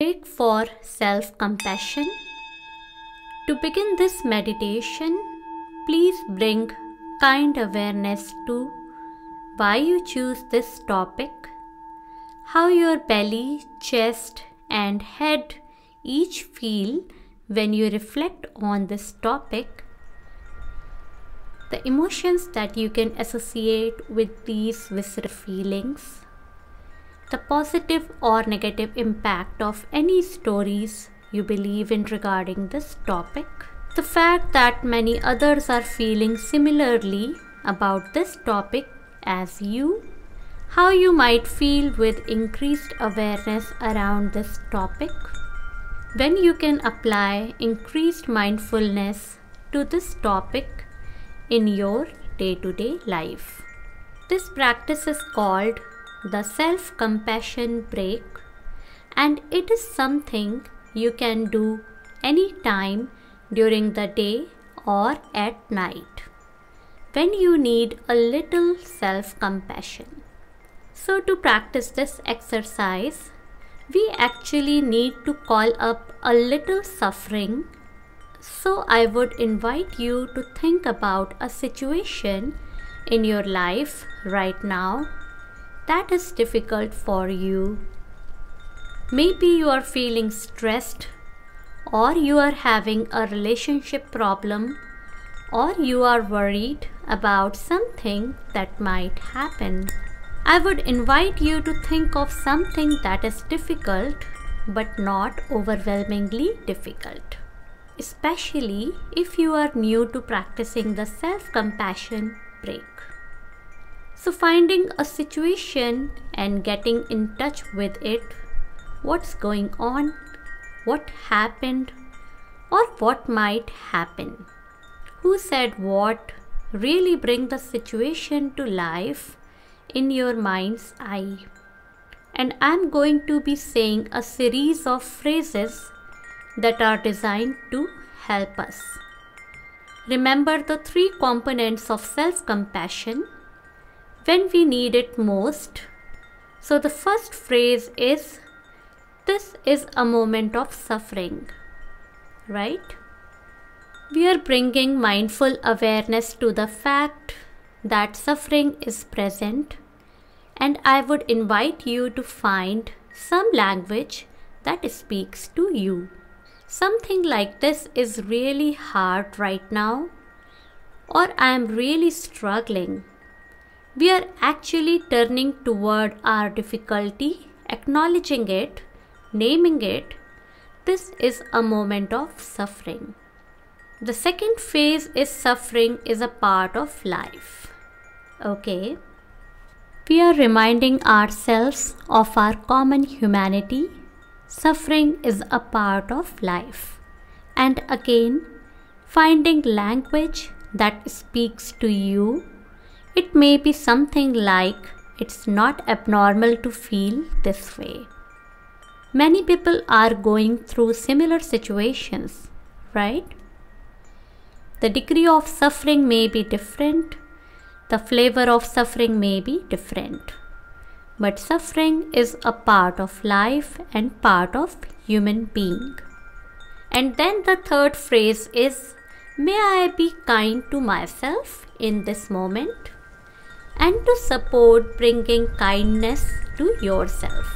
Break for self compassion. To begin this meditation, please bring kind awareness to why you choose this topic, how your belly, chest, and head each feel when you reflect on this topic, the emotions that you can associate with these visceral feelings the positive or negative impact of any stories you believe in regarding this topic, the fact that many others are feeling similarly about this topic as you, how you might feel with increased awareness around this topic, when you can apply increased mindfulness to this topic in your day to day life. This practice is called the self compassion break, and it is something you can do anytime during the day or at night when you need a little self compassion. So, to practice this exercise, we actually need to call up a little suffering. So, I would invite you to think about a situation in your life right now that is difficult for you. Maybe you are feeling stressed, or you are having a relationship problem, or you are worried about something that might happen. I would invite you to think of something that is difficult but not overwhelmingly difficult, especially if you are new to practicing the self compassion break. So, finding a situation and getting in touch with it, what's going on, what happened, or what might happen. Who said what really bring the situation to life in your mind's eye. And I'm going to be saying a series of phrases that are designed to help us. Remember the three components of self compassion when we need it most. So the first phrase is this is a moment of suffering, right? We are bringing mindful awareness to the fact that suffering is present, and I would invite you to find some language that speaks to you. Something like this is really hard right now, or I am really struggling we are actually turning toward our difficulty, acknowledging it, naming it. This is a moment of suffering. The second phase is suffering is a part of life. Okay. We are reminding ourselves of our common humanity. Suffering is a part of life. And again, finding language that speaks to you it may be something like it's not abnormal to feel this way. Many people are going through similar situations, right? The degree of suffering may be different, the flavor of suffering may be different. But suffering is a part of life and part of human being. And then the third phrase is May I be kind to myself in this moment? And to support bringing kindness to yourself.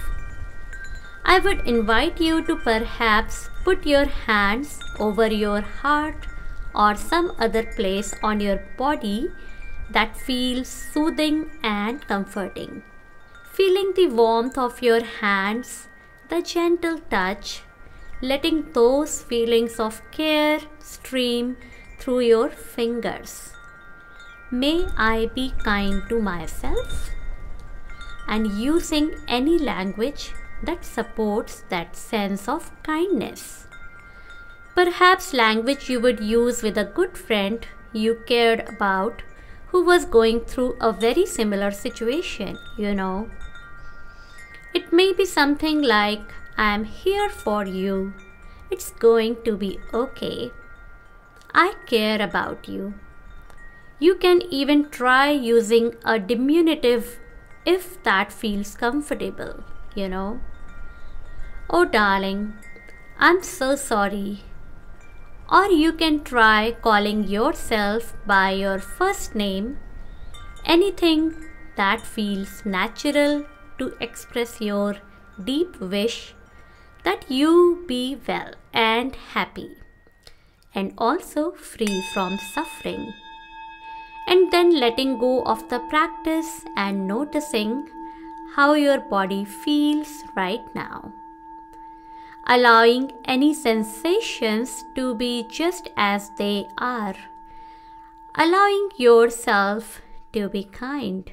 I would invite you to perhaps put your hands over your heart or some other place on your body that feels soothing and comforting. Feeling the warmth of your hands, the gentle touch, letting those feelings of care stream through your fingers. May I be kind to myself? And using any language that supports that sense of kindness. Perhaps language you would use with a good friend you cared about who was going through a very similar situation, you know. It may be something like, I am here for you. It's going to be okay. I care about you. You can even try using a diminutive if that feels comfortable, you know. Oh, darling, I'm so sorry. Or you can try calling yourself by your first name, anything that feels natural to express your deep wish that you be well and happy and also free from suffering. And then letting go of the practice and noticing how your body feels right now. Allowing any sensations to be just as they are. Allowing yourself to be kind.